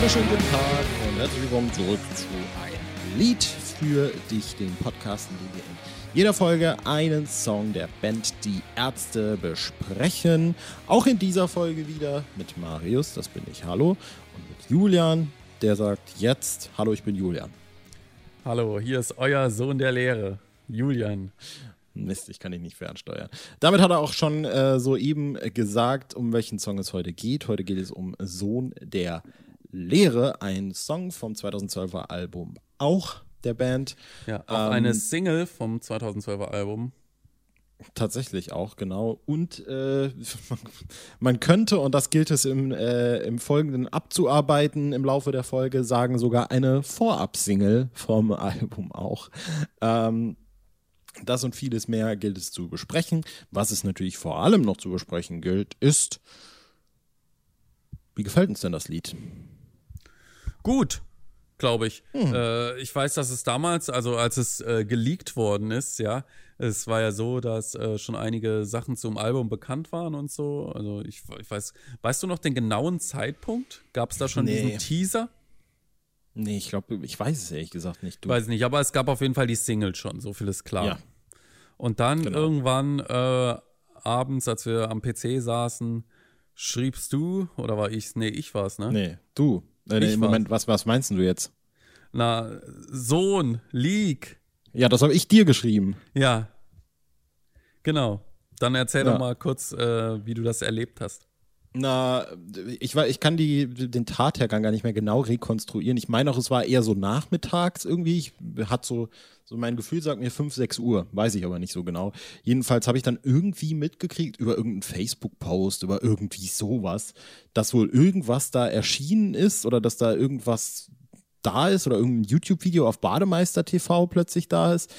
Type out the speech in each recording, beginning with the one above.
wunderschönen guten Tag und herzlich willkommen zurück zu ein Lied für dich, den Podcast, in dem wir in jeder Folge einen Song der Band Die Ärzte besprechen. Auch in dieser Folge wieder mit Marius, das bin ich, hallo, und mit Julian, der sagt jetzt, hallo, ich bin Julian. Hallo, hier ist euer Sohn der Lehre, Julian. Mist, ich kann dich nicht fernsteuern. Damit hat er auch schon äh, soeben gesagt, um welchen Song es heute geht. Heute geht es um Sohn der Lehre, ein Song vom 2012er Album auch der Band. Ja, auch ähm, eine Single vom 2012er Album. Tatsächlich auch, genau. Und äh, man könnte, und das gilt es im, äh, im Folgenden abzuarbeiten im Laufe der Folge, sagen sogar eine Vorab-Single vom Album auch. Ähm, das und vieles mehr gilt es zu besprechen. Was es natürlich vor allem noch zu besprechen gilt, ist, wie gefällt uns denn das Lied? Gut, glaube ich. Hm. Äh, ich weiß, dass es damals, also als es äh, geleakt worden ist, ja, es war ja so, dass äh, schon einige Sachen zum Album bekannt waren und so. Also ich, ich weiß, weißt du noch den genauen Zeitpunkt? Gab es da schon nee. diesen Teaser? Nee, ich glaube, ich weiß es ehrlich gesagt nicht. Du. Weiß nicht, aber es gab auf jeden Fall die Single schon, so viel ist klar. Ja. Und dann genau. irgendwann äh, abends, als wir am PC saßen, schriebst du, oder war ich's? Nee, ich war's, ne? Nee, du. Äh, nee, Moment, was, was meinst du jetzt? Na, Sohn, Leak. Ja, das habe ich dir geschrieben. Ja. Genau. Dann erzähl ja. doch mal kurz, äh, wie du das erlebt hast. Na, ich, ich kann die, den Tathergang gar nicht mehr genau rekonstruieren. Ich meine auch, es war eher so nachmittags irgendwie. Ich hatte so, so mein Gefühl sagt mir 5, 6 Uhr, weiß ich aber nicht so genau. Jedenfalls habe ich dann irgendwie mitgekriegt über irgendeinen Facebook-Post, über irgendwie sowas, dass wohl irgendwas da erschienen ist oder dass da irgendwas da ist oder irgendein YouTube-Video auf Bademeister TV plötzlich da ist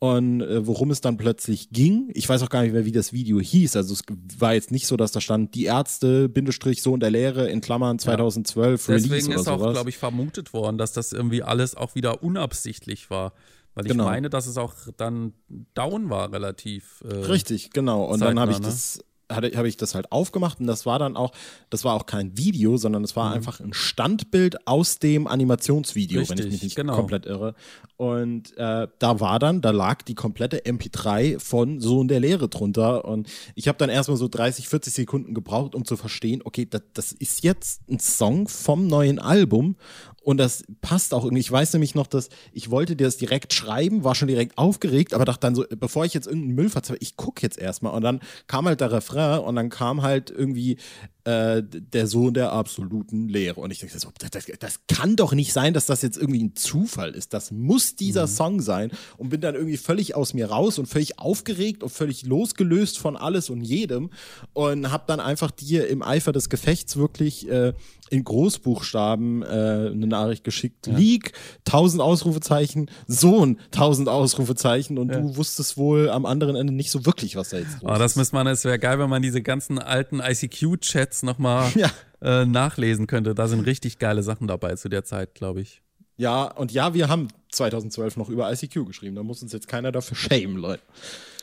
und äh, worum es dann plötzlich ging. Ich weiß auch gar nicht mehr, wie das Video hieß. Also es war jetzt nicht so, dass da stand, die Ärzte, Bindestrich, Sohn der Lehre in Klammern 2012 ja. Release Deswegen ist auch, glaube ich, vermutet worden, dass das irgendwie alles auch wieder unabsichtlich war. Weil ich genau. meine, dass es auch dann down war relativ. Äh, Richtig, genau. Und zeitnah, dann habe ich ne? das habe ich das halt aufgemacht und das war dann auch, das war auch kein Video, sondern es war mhm. einfach ein Standbild aus dem Animationsvideo, Richtig, wenn ich mich nicht genau. komplett irre. Und äh, da war dann, da lag die komplette MP3 von Sohn der Lehre drunter und ich habe dann erstmal so 30, 40 Sekunden gebraucht, um zu verstehen, okay, das, das ist jetzt ein Song vom neuen Album und das passt auch irgendwie. Ich weiß nämlich noch, dass ich wollte dir das direkt schreiben, war schon direkt aufgeregt, aber dachte dann so, bevor ich jetzt irgendeinen Müll verzweifle, ich gucke jetzt erstmal. Und dann kam halt der Refrain und dann kam halt irgendwie äh, der Sohn der absoluten Lehre. Und ich dachte so, das, das, kann doch nicht sein, dass das jetzt irgendwie ein Zufall ist. Das muss dieser mhm. Song sein. Und bin dann irgendwie völlig aus mir raus und völlig aufgeregt und völlig losgelöst von alles und jedem. Und habe dann einfach dir im Eifer des Gefechts wirklich äh, in Großbuchstaben äh, eine Nachricht geschickt. Ja. Leak, tausend Ausrufezeichen, Sohn, tausend Ausrufezeichen. Und ja. du wusstest wohl am anderen Ende nicht so wirklich, was da jetzt los oh, das müsste man, es wäre geil, wenn man diese ganzen alten ICQ-Chats jetzt nochmal ja. äh, nachlesen könnte. Da sind richtig geile Sachen dabei zu der Zeit, glaube ich. Ja, und ja, wir haben 2012 noch über ICQ geschrieben. Da muss uns jetzt keiner dafür schämen, Leute.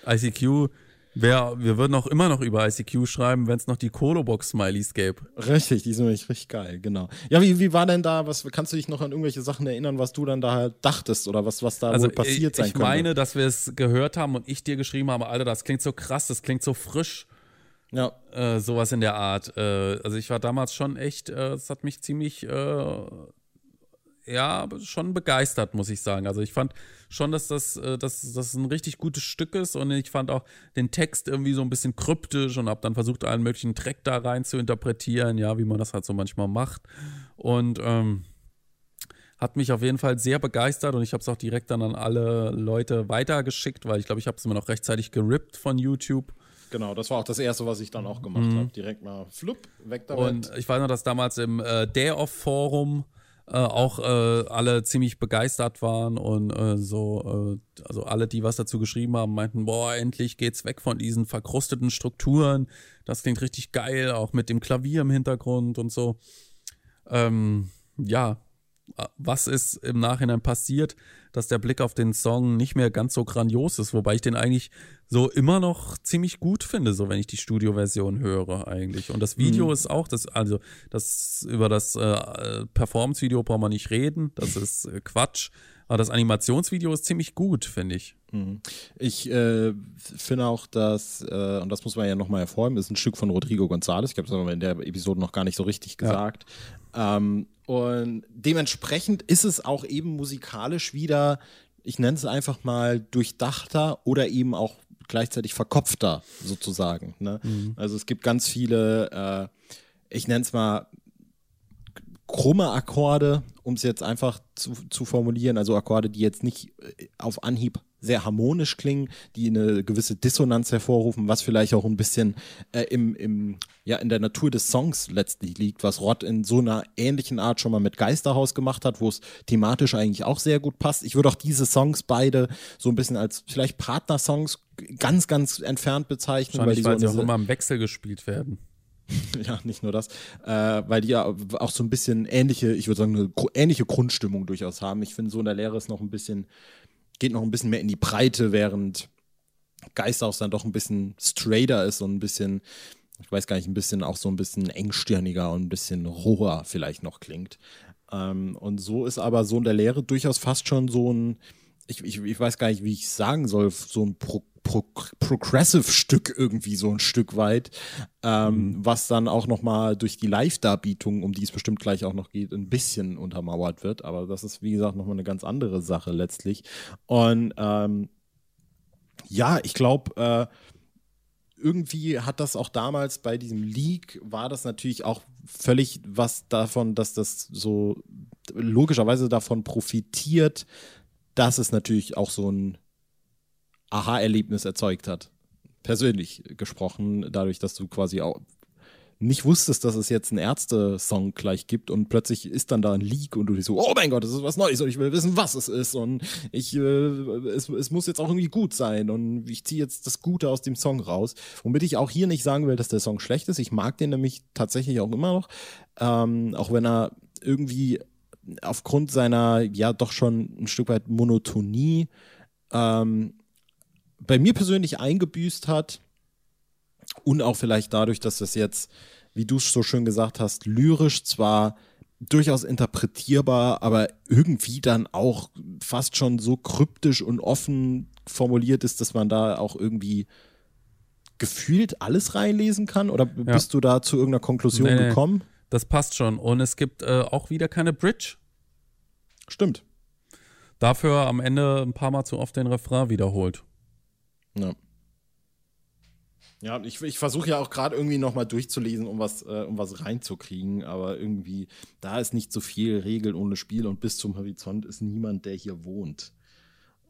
ICQ, wär, wir würden auch immer noch über ICQ schreiben, wenn es noch die Colobox-Smileys gäbe. Richtig, die sind nämlich richtig geil, genau. Ja, wie, wie war denn da, was kannst du dich noch an irgendwelche Sachen erinnern, was du dann da dachtest oder was, was da also passiert ich, sein ich könnte? Ich meine, dass wir es gehört haben und ich dir geschrieben habe, Alter, das klingt so krass, das klingt so frisch. Ja. Äh, sowas in der Art. Äh, also ich war damals schon echt, äh, es hat mich ziemlich, äh, ja, schon begeistert, muss ich sagen. Also ich fand schon, dass das, äh, dass das ein richtig gutes Stück ist und ich fand auch den Text irgendwie so ein bisschen kryptisch und habe dann versucht, einen möglichen Track da rein zu interpretieren, ja, wie man das halt so manchmal macht. Und ähm, hat mich auf jeden Fall sehr begeistert und ich habe es auch direkt dann an alle Leute weitergeschickt, weil ich glaube, ich habe es immer noch rechtzeitig gerippt von YouTube. Genau, das war auch das Erste, was ich dann auch gemacht mhm. habe. Direkt mal flupp, weg damit. Und ich weiß noch, dass damals im äh, Day-Off-Forum äh, auch äh, alle ziemlich begeistert waren und äh, so, äh, also alle, die was dazu geschrieben haben, meinten, boah, endlich geht's weg von diesen verkrusteten Strukturen. Das klingt richtig geil, auch mit dem Klavier im Hintergrund und so. Ähm, ja, was ist im Nachhinein passiert, dass der Blick auf den Song nicht mehr ganz so grandios ist, wobei ich den eigentlich so immer noch ziemlich gut finde, so wenn ich die Studioversion höre eigentlich. Und das Video mhm. ist auch das, also das über das äh, Performance-Video braucht man nicht reden, das ist äh, Quatsch. Aber das Animationsvideo ist ziemlich gut, finde ich. Mhm. Ich äh, finde auch, dass, äh, und das muss man ja nochmal hervorheben, ist ein Stück von Rodrigo González. Ich habe es in der Episode noch gar nicht so richtig gesagt. Ähm, und dementsprechend ist es auch eben musikalisch wieder, ich nenne es einfach mal durchdachter oder eben auch gleichzeitig verkopfter sozusagen. Ne? Mhm. Also es gibt ganz viele, äh, ich nenne es mal krumme Akkorde, um es jetzt einfach zu, zu formulieren, also Akkorde, die jetzt nicht äh, auf Anhieb sehr harmonisch klingen, die eine gewisse Dissonanz hervorrufen, was vielleicht auch ein bisschen äh, im, im, ja, in der Natur des Songs letztlich liegt, was Rod in so einer ähnlichen Art schon mal mit Geisterhaus gemacht hat, wo es thematisch eigentlich auch sehr gut passt. Ich würde auch diese Songs beide so ein bisschen als vielleicht Partnersongs ganz, ganz entfernt bezeichnen. Weil die weil so sie auch immer im Wechsel gespielt werden. ja, nicht nur das, äh, weil die ja auch so ein bisschen ähnliche, ich würde sagen, eine ähnliche Grundstimmung durchaus haben. Ich finde, so in der Lehre ist noch ein bisschen, geht noch ein bisschen mehr in die Breite, während Geisthaus dann doch ein bisschen straighter ist und ein bisschen, ich weiß gar nicht, ein bisschen auch so ein bisschen engstirniger und ein bisschen roher vielleicht noch klingt. Ähm, und so ist aber so in der Lehre durchaus fast schon so ein, ich, ich, ich weiß gar nicht, wie ich sagen soll, so ein Pro Pro Progressive-Stück irgendwie so ein Stück weit, ähm, mhm. was dann auch nochmal durch die Live-Darbietung, um die es bestimmt gleich auch noch geht, ein bisschen untermauert wird. Aber das ist, wie gesagt, nochmal eine ganz andere Sache letztlich. Und ähm, ja, ich glaube, äh, irgendwie hat das auch damals bei diesem Leak, war das natürlich auch völlig was davon, dass das so logischerweise davon profitiert, dass es natürlich auch so ein Aha-Erlebnis erzeugt hat. Persönlich gesprochen, dadurch, dass du quasi auch nicht wusstest, dass es jetzt einen Ärzte-Song gleich gibt und plötzlich ist dann da ein Leak und du dich so, oh mein Gott, das ist was Neues und ich will wissen, was es ist und ich, äh, es, es muss jetzt auch irgendwie gut sein und ich ziehe jetzt das Gute aus dem Song raus. Womit ich auch hier nicht sagen will, dass der Song schlecht ist. Ich mag den nämlich tatsächlich auch immer noch, ähm, auch wenn er irgendwie aufgrund seiner ja doch schon ein Stück weit Monotonie ähm, bei mir persönlich eingebüßt hat und auch vielleicht dadurch, dass das jetzt, wie du es so schön gesagt hast, lyrisch zwar durchaus interpretierbar, aber irgendwie dann auch fast schon so kryptisch und offen formuliert ist, dass man da auch irgendwie gefühlt alles reinlesen kann? Oder ja. bist du da zu irgendeiner Konklusion nee, gekommen? Das passt schon. Und es gibt äh, auch wieder keine Bridge. Stimmt. Dafür am Ende ein paar Mal zu oft den Refrain wiederholt. Ja. Ja, ich, ich versuche ja auch gerade irgendwie nochmal durchzulesen, um was, äh, um was reinzukriegen, aber irgendwie, da ist nicht so viel Regeln ohne Spiel und bis zum Horizont ist niemand, der hier wohnt.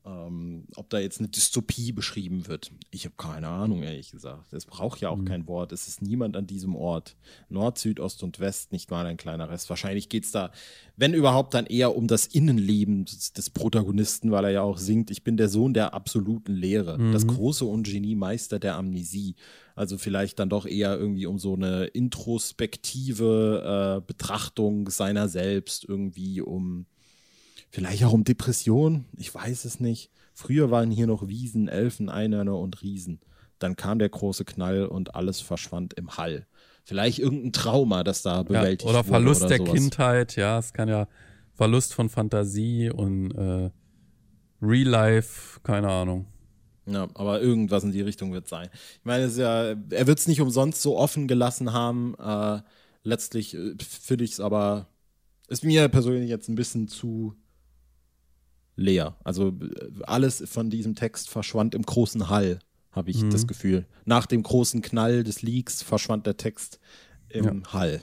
Ähm, ob da jetzt eine Dystopie beschrieben wird, ich habe keine Ahnung, ehrlich gesagt. Es braucht ja auch mhm. kein Wort. Es ist niemand an diesem Ort. Nord, Süd, Ost und West, nicht mal ein kleiner Rest. Wahrscheinlich geht es da, wenn überhaupt, dann eher um das Innenleben des, des, Protagonisten, weil er ja auch singt, ich bin der Sohn der absoluten Lehre, mhm. das große Ungenie-Meister der Amnesie. Also vielleicht dann doch eher irgendwie um so eine introspektive äh, Betrachtung seiner selbst, irgendwie um Vielleicht auch um Depression, ich weiß es nicht. Früher waren hier noch Wiesen, Elfen, Einhörner und Riesen. Dann kam der große Knall und alles verschwand im Hall. Vielleicht irgendein Trauma, das da bewältigt ja, oder wurde. Verlust oder der Kindheit, ja, es kann ja Verlust von Fantasie und äh, Real Life, keine Ahnung. Ja, aber irgendwas in die Richtung wird sein. Ich meine, ja, er wird es nicht umsonst so offen gelassen haben. Äh, letztlich äh, finde ich es aber, ist mir persönlich jetzt ein bisschen zu leer. Also alles von diesem Text verschwand im großen Hall, habe ich mhm. das Gefühl. Nach dem großen Knall des Leaks verschwand der Text im ja. Hall.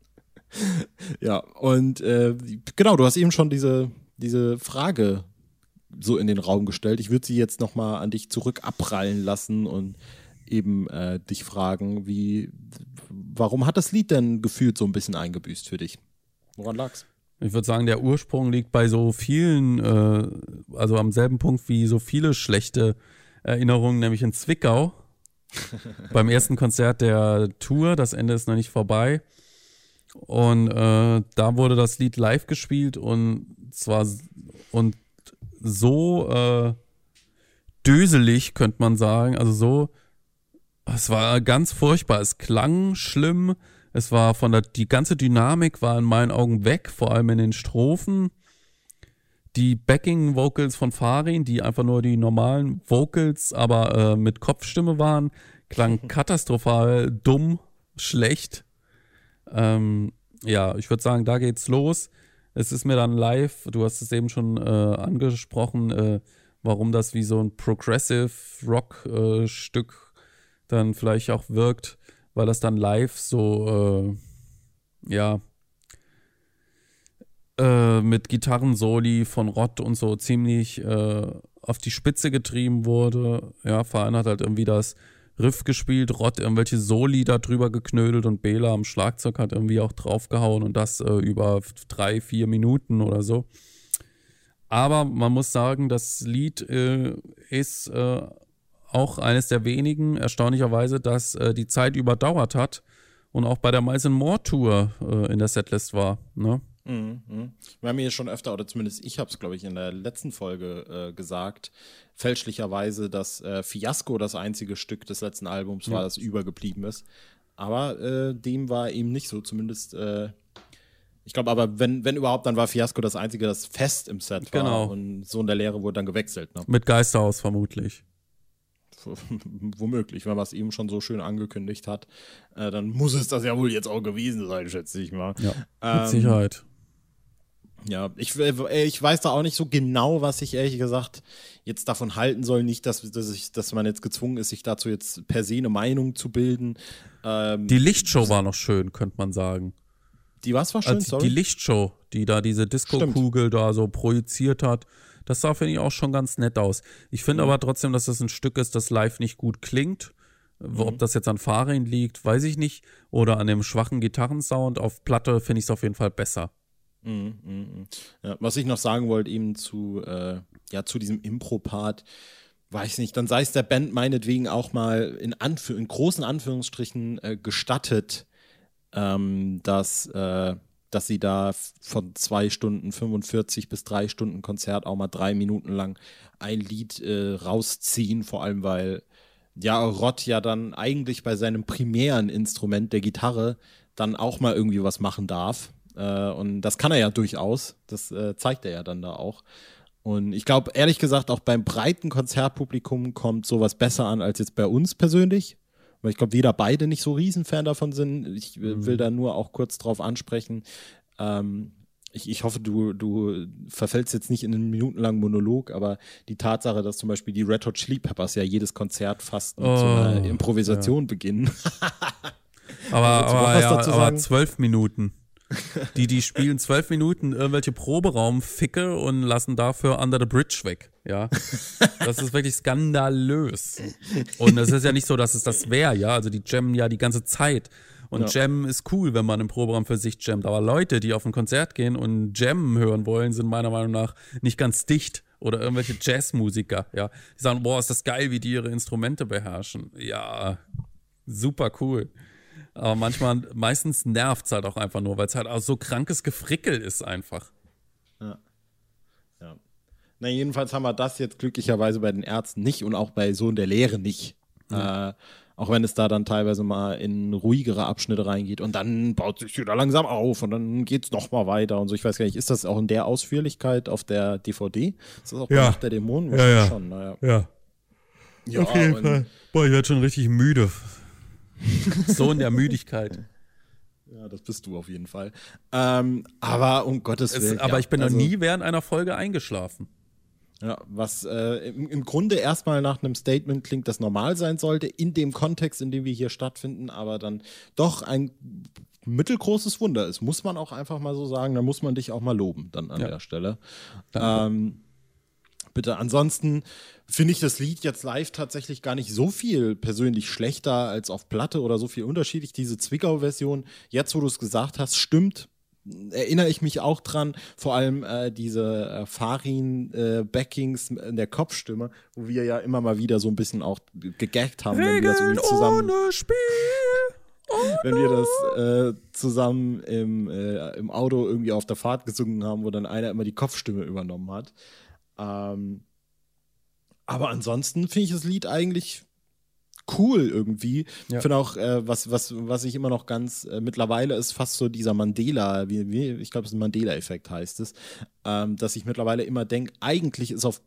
ja, und äh, genau, du hast eben schon diese, diese Frage so in den Raum gestellt. Ich würde sie jetzt nochmal an dich zurück abprallen lassen und eben äh, dich fragen, wie, warum hat das Lied denn gefühlt so ein bisschen eingebüßt für dich? Woran lag's? Ich würde sagen, der Ursprung liegt bei so vielen, äh, also am selben Punkt wie so viele schlechte Erinnerungen, nämlich in Zwickau. beim ersten Konzert der Tour. Das Ende ist noch nicht vorbei. Und äh, da wurde das Lied live gespielt und zwar und so äh, döselig, könnte man sagen. Also so, es war ganz furchtbar. Es klang schlimm. Es war von der, die ganze Dynamik war in meinen Augen weg, vor allem in den Strophen. Die Backing Vocals von Farin, die einfach nur die normalen Vocals, aber äh, mit Kopfstimme waren, klang katastrophal, dumm, schlecht. Ähm, ja, ich würde sagen, da geht's los. Es ist mir dann live, du hast es eben schon äh, angesprochen, äh, warum das wie so ein Progressive Rock-Stück äh, dann vielleicht auch wirkt, weil das dann live so, äh, ja, äh, mit Gitarrensoli von Rott und so ziemlich äh, auf die Spitze getrieben wurde. Ja, Verein hat halt irgendwie das Riff gespielt, Rott irgendwelche Soli da drüber geknödelt und Bela am Schlagzeug hat irgendwie auch draufgehauen und das äh, über drei, vier Minuten oder so. Aber man muss sagen, das Lied äh, ist äh, auch eines der wenigen, erstaunlicherweise, das äh, die Zeit überdauert hat und auch bei der Miles More Tour äh, in der Setlist war. Ne? Mhm, mhm. Wir haben hier schon öfter, oder zumindest ich habe es, glaube ich, in der letzten Folge äh, gesagt, fälschlicherweise, dass äh, Fiasco das einzige Stück des letzten Albums war, ja. das übergeblieben ist. Aber äh, dem war eben nicht so, zumindest. Äh, ich glaube aber, wenn, wenn überhaupt, dann war Fiasco das einzige, das fest im Set war. Genau. Und so in der Lehre wurde dann gewechselt. Ne? Mit Geisterhaus vermutlich. Womöglich, wenn man es eben schon so schön angekündigt hat, äh, dann muss es das ja wohl jetzt auch gewesen sein, schätze ich mal. Ja, mit ähm, Sicherheit. Ja, ich, äh, ich weiß da auch nicht so genau, was ich ehrlich gesagt jetzt davon halten soll. Nicht, dass, dass, ich, dass man jetzt gezwungen ist, sich dazu jetzt per se eine Meinung zu bilden. Ähm, die Lichtshow war noch schön, könnte man sagen. Die was war schön? Also, die Lichtshow, die da diese Disco-Kugel da so projiziert hat. Das sah, finde ich, auch schon ganz nett aus. Ich finde mhm. aber trotzdem, dass das ein Stück ist, das live nicht gut klingt. Mhm. Ob das jetzt an Farin liegt, weiß ich nicht. Oder an dem schwachen Gitarrensound. Auf Platte finde ich es auf jeden Fall besser. Mhm, mh, mh. Ja, was ich noch sagen wollte, eben zu, äh, ja, zu diesem Impro-Part, weiß nicht, dann sei es der Band meinetwegen auch mal in, Anführ in großen Anführungsstrichen äh, gestattet, ähm, dass, äh, dass sie da von zwei Stunden 45 bis drei Stunden Konzert auch mal drei Minuten lang ein Lied äh, rausziehen, vor allem weil ja Rott ja dann eigentlich bei seinem primären Instrument der Gitarre dann auch mal irgendwie was machen darf äh, und das kann er ja durchaus. Das äh, zeigt er ja dann da auch. Und ich glaube, ehrlich gesagt, auch beim breiten Konzertpublikum kommt sowas besser an als jetzt bei uns persönlich. Weil ich glaube, da beide nicht so Riesenfan davon sind. Ich mhm. will da nur auch kurz drauf ansprechen. Ähm, ich, ich, hoffe, du, du verfällst jetzt nicht in einen minutenlangen Monolog, aber die Tatsache, dass zum Beispiel die Red Hot Chili Peppers ja jedes Konzert fast mit oh, so einer oh, Improvisation ja. beginnen. aber, aber, ja, aber zwölf Minuten. Die, die spielen zwölf Minuten irgendwelche Proberaumficke und lassen dafür Under the Bridge weg. Ja. Das ist wirklich skandalös. Und es ist ja nicht so, dass es das wäre, ja. Also die jammen ja die ganze Zeit. Und ja. Jam ist cool, wenn man im Proberaum für sich jammt. Aber Leute, die auf ein Konzert gehen und Jam hören wollen, sind meiner Meinung nach nicht ganz dicht. Oder irgendwelche Jazzmusiker, ja. Die sagen, boah, ist das geil, wie die ihre Instrumente beherrschen. Ja, super cool. Aber manchmal, meistens nervt es halt auch einfach nur, weil es halt auch so krankes Gefrickel ist einfach. Ja. Ja. Na, jedenfalls haben wir das jetzt glücklicherweise bei den Ärzten nicht und auch bei Sohn der Lehre nicht. Ja. Äh, auch wenn es da dann teilweise mal in ruhigere Abschnitte reingeht und dann baut sich wieder langsam auf und dann geht es nochmal weiter und so. Ich weiß gar nicht, ist das auch in der Ausführlichkeit auf der DVD? Ist das auch ja. bei der Dämonen? Ja, ja. Schon, naja. ja. Ja, auf jeden Fall. Boah, ich werde schon richtig müde Sohn der Müdigkeit. Ja, das bist du auf jeden Fall. Ähm, aber um Gottes Willen. Es, aber ja, ich bin also, noch nie während einer Folge eingeschlafen. Ja, was äh, im, im, Grunde erstmal nach einem Statement klingt, das normal sein sollte, in dem Kontext, in dem wir hier stattfinden, aber dann doch ein mittelgroßes Wunder ist, muss man auch einfach mal so sagen. Da muss man dich auch mal loben, dann an ja. der Stelle. Ähm, bitte. Ansonsten finde ich das Lied jetzt live tatsächlich gar nicht so viel persönlich schlechter als auf Platte oder so viel unterschiedlich. Diese Zwickau-Version, jetzt wo du es gesagt hast, stimmt. Erinnere ich mich auch dran, vor allem äh, diese äh, Farin-Backings äh, in der Kopfstimme, wo wir ja immer mal wieder so ein bisschen auch gegaggt haben, Regeln wenn wir so zusammen. Ohne Spiel wenn wir das äh, zusammen im, äh, im Auto irgendwie auf der Fahrt gesungen haben, wo dann einer immer die Kopfstimme übernommen hat. Ähm, aber ansonsten finde ich das Lied eigentlich cool irgendwie. Ja. Ich finde auch, äh, was, was, was ich immer noch ganz äh, mittlerweile ist fast so dieser Mandela, wie, wie ich glaube, es ist ein Mandela-Effekt heißt es, ähm, dass ich mittlerweile immer denke, eigentlich ist auf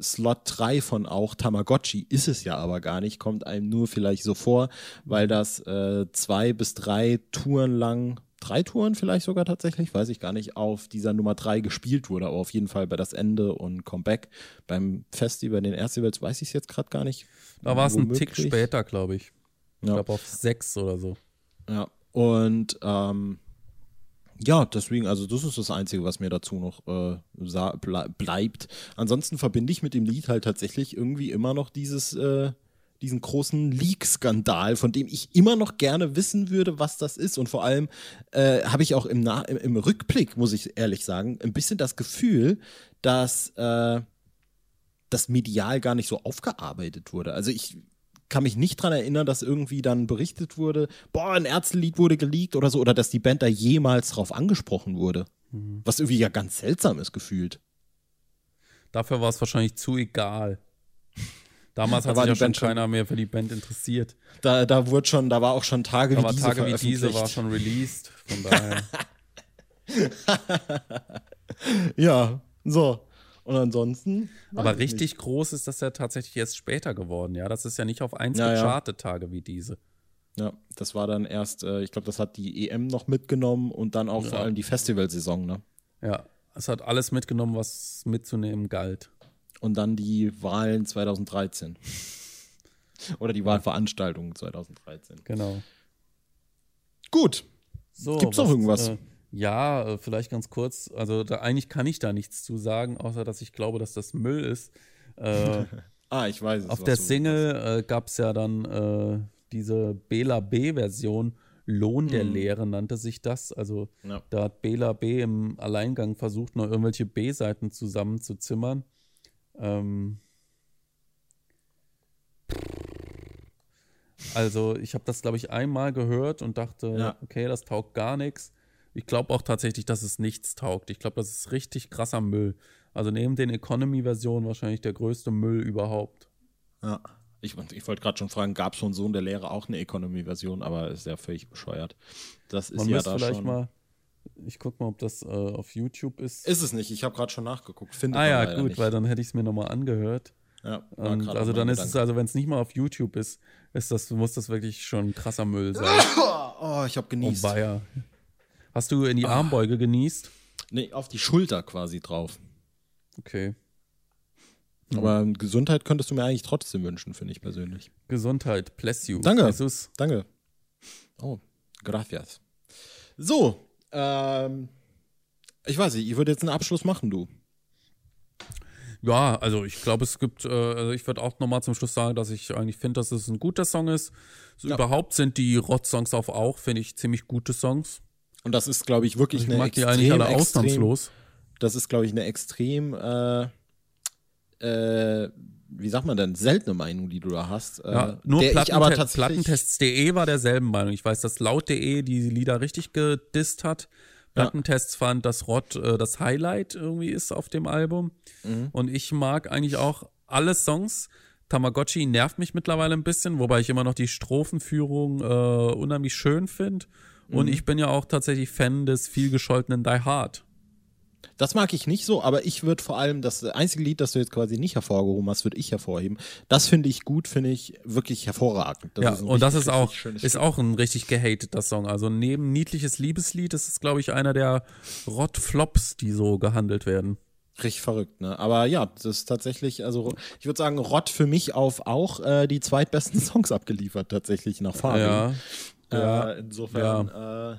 Slot 3 von auch Tamagotchi, ist es ja aber gar nicht, kommt einem nur vielleicht so vor, weil das äh, zwei bis drei Touren lang drei Touren vielleicht sogar tatsächlich, weiß ich gar nicht, auf dieser Nummer drei gespielt wurde, aber auf jeden Fall bei das Ende und Comeback. Beim Festival, den Festivals weiß ich es jetzt gerade gar nicht. Da war es ein Tick später, glaube ich. Ich ja. glaube auf sechs oder so. Ja, und ähm, ja, deswegen, also das ist das Einzige, was mir dazu noch äh, bleibt. Ansonsten verbinde ich mit dem Lied halt tatsächlich irgendwie immer noch dieses äh, diesen großen Leak-Skandal, von dem ich immer noch gerne wissen würde, was das ist. Und vor allem äh, habe ich auch im, Na im, im, Rückblick, muss ich ehrlich sagen, ein bisschen das Gefühl, dass äh, das medial gar nicht so aufgearbeitet wurde. Also ich kann mich nicht daran erinnern, dass irgendwie dann berichtet wurde, boah, ein Ärztelied wurde geleakt oder so, oder dass die Band da jemals drauf angesprochen wurde. Mhm. Was irgendwie ja ganz seltsam ist, gefühlt. Dafür war es wahrscheinlich zu egal. Damals hat da sich ja schon keiner mehr für die Band interessiert. Da, da wurde schon, da war auch schon Tage da wie diese. Tage wie diese war schon released, von daher. ja, so. Und ansonsten. Aber richtig nicht. groß ist das ja tatsächlich erst später geworden, ja. Das ist ja nicht auf eins ja, gechartet ja. Tage wie diese. Ja, das war dann erst, äh, ich glaube, das hat die EM noch mitgenommen und dann auch ja. vor allem die Festivalsaison, ne? Ja, es hat alles mitgenommen, was mitzunehmen galt und dann die Wahlen 2013. Oder die Wahlveranstaltungen 2013. Genau. Gut. So, Gibt es noch irgendwas? Äh, ja, äh, vielleicht ganz kurz. Also da, eigentlich kann ich da nichts zu sagen, außer dass ich glaube, dass das Müll ist. Äh, ah, ich weiß es. Auf der Single äh, gab es ja dann äh, diese Bela B-Version. Lohn der mhm. Lehre nannte sich das. Also ja. da hat Bela B im Alleingang versucht, noch irgendwelche B-Seiten zusammenzuzimmern. Ähm, also ich habe das, glaube ich, einmal gehört und dachte, ja. okay, das taugt gar nichts. Ich glaube auch tatsächlich, dass es nichts taugt. Ich glaube, das ist richtig krasser Müll. Also neben den Economy-Versionen wahrscheinlich der größte Müll überhaupt. Ja. Ich, ich wollte gerade schon fragen, gab es von Sohn der Lehre auch eine Economy-Version, aber ist ja völlig bescheuert. Das ist Man ja da vielleicht schon. Mal ich guck mal, ob das äh, auf YouTube ist. Ist es nicht, ich habe gerade schon nachgeguckt. Findet ah ja, gut, nicht. weil dann hätte ich es mir nochmal angehört. Ja, Und also dann ist Gedanke. es, also wenn es nicht mal auf YouTube ist, ist das, muss das wirklich schon krasser Müll sein. Oh, ich habe genießt. Oh, Bayer. Hast du in die ah. Armbeuge genießt? Nee, auf die Schulter quasi drauf. Okay. Aber Gesundheit könntest du mir eigentlich trotzdem wünschen, finde ich persönlich. Gesundheit, bless you. Danke. Jesus. Danke. Oh, gracias. So, ähm, ich weiß nicht, ich würde jetzt einen Abschluss machen, du. Ja, also ich glaube, es gibt, äh, also ich würde auch nochmal zum Schluss sagen, dass ich eigentlich finde, dass es ein guter Song ist. So ja. Überhaupt sind die Rot-Songs auf auch, finde ich, ziemlich gute Songs. Und das ist, glaube ich, wirklich ich eine mag extrem, die eigentlich alle extrem, ausnahmslos. Das ist, glaube ich, eine extrem äh, äh, wie sagt man denn, seltene Meinung, die du da hast. Äh, ja, nur Plattente Plattentests.de war derselben Meinung. Ich weiß, dass laut.de die Lieder richtig gedisst hat. Plattentests ja. fand, dass Rod äh, das Highlight irgendwie ist auf dem Album. Mhm. Und ich mag eigentlich auch alle Songs. Tamagotchi nervt mich mittlerweile ein bisschen, wobei ich immer noch die Strophenführung äh, unheimlich schön finde. Mhm. Und ich bin ja auch tatsächlich Fan des vielgescholtenen Die Hard. Das mag ich nicht so, aber ich würde vor allem das einzige Lied, das du jetzt quasi nicht hervorgehoben hast, würde ich hervorheben. Das finde ich gut, finde ich wirklich hervorragend. Das ja, und das ist auch, ist auch ein richtig gehateter Song. Also neben Niedliches Liebeslied ist es, glaube ich, einer der Rott-Flops, die so gehandelt werden. Richtig verrückt, ne? Aber ja, das ist tatsächlich, also ich würde sagen, Rott für mich auf auch äh, die zweitbesten Songs abgeliefert, tatsächlich nach Fabian. Ja. Äh, ja. Insofern, ja. Äh,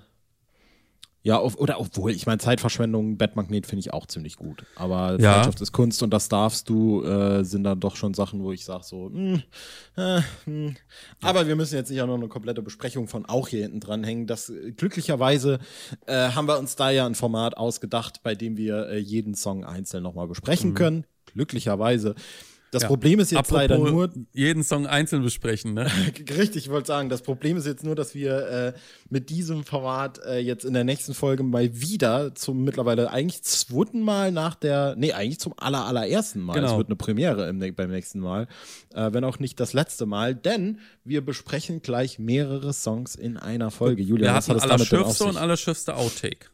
ja, auf, oder obwohl, ich meine, Zeitverschwendung, Bettmagnet finde ich auch ziemlich gut. Aber ja. Freundschaft ist Kunst und das darfst du, äh, sind dann doch schon Sachen, wo ich sage so, mh, hm, äh, mh. Hm. aber wir müssen jetzt nicht auch noch eine komplette Besprechung von auch hier hinten dranhängen. Das glücklicherweise äh, haben wir uns da ja ein Format ausgedacht, bei dem wir äh, jeden Song einzeln nochmal besprechen mhm. können. Glücklicherweise. Das ja. Problem ist jetzt Apropos leider nur. Jeden Song einzeln besprechen, ne? Richtig, ich wollte sagen, das Problem ist jetzt nur, dass wir äh, mit diesem Format äh, jetzt in der nächsten Folge mal wieder zum mittlerweile eigentlich zweiten Mal nach der. Nee, eigentlich zum aller, allerersten Mal. Genau. Es wird eine Premiere im, beim nächsten Mal. Äh, wenn auch nicht das letzte Mal, denn wir besprechen gleich mehrere Songs in einer Folge. Julia, wir was hat das damit Schürfste und aller Schürfste Outtake.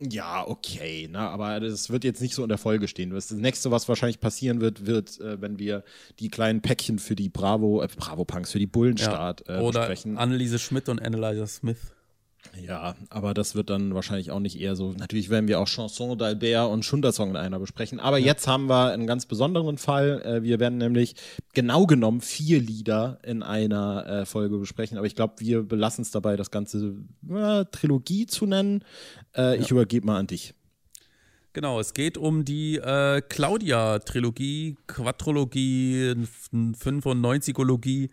Ja, okay, na, aber das wird jetzt nicht so in der Folge stehen. Das nächste, was wahrscheinlich passieren wird, wird, äh, wenn wir die kleinen Päckchen für die Bravo, äh, Bravo Punks, für die Bullenstart ja. äh, Oder besprechen. Anneliese Schmidt und Analyzer Smith. Ja, aber das wird dann wahrscheinlich auch nicht eher so. Natürlich werden wir auch Chanson d'Albert und Schundersong in einer besprechen. Aber ja. jetzt haben wir einen ganz besonderen Fall. Äh, wir werden nämlich genau genommen vier Lieder in einer äh, Folge besprechen. Aber ich glaube, wir belassen es dabei, das Ganze äh, Trilogie zu nennen. Äh, ja. Ich übergebe mal an dich. Genau, es geht um die äh, Claudia-Trilogie, Quadrologie, 95ologie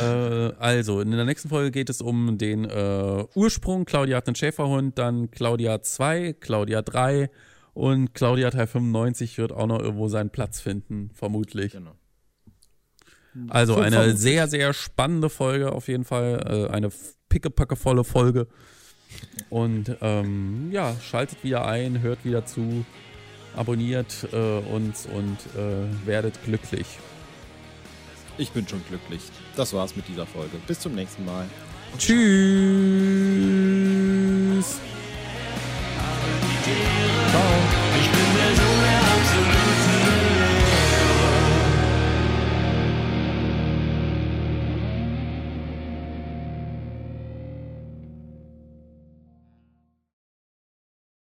äh, also, in der nächsten Folge geht es um den äh, Ursprung. Claudia hat einen Schäferhund, dann Claudia 2, Claudia 3 und Claudia Teil 95 wird auch noch irgendwo seinen Platz finden, vermutlich. Genau. Also eine sehr, sehr spannende Folge auf jeden Fall. Äh, eine pickepackevolle Folge. Und ähm, ja, schaltet wieder ein, hört wieder zu, abonniert äh, uns und äh, werdet glücklich. Ich bin schon glücklich. Das war's mit dieser Folge. Bis zum nächsten Mal. Tschüss.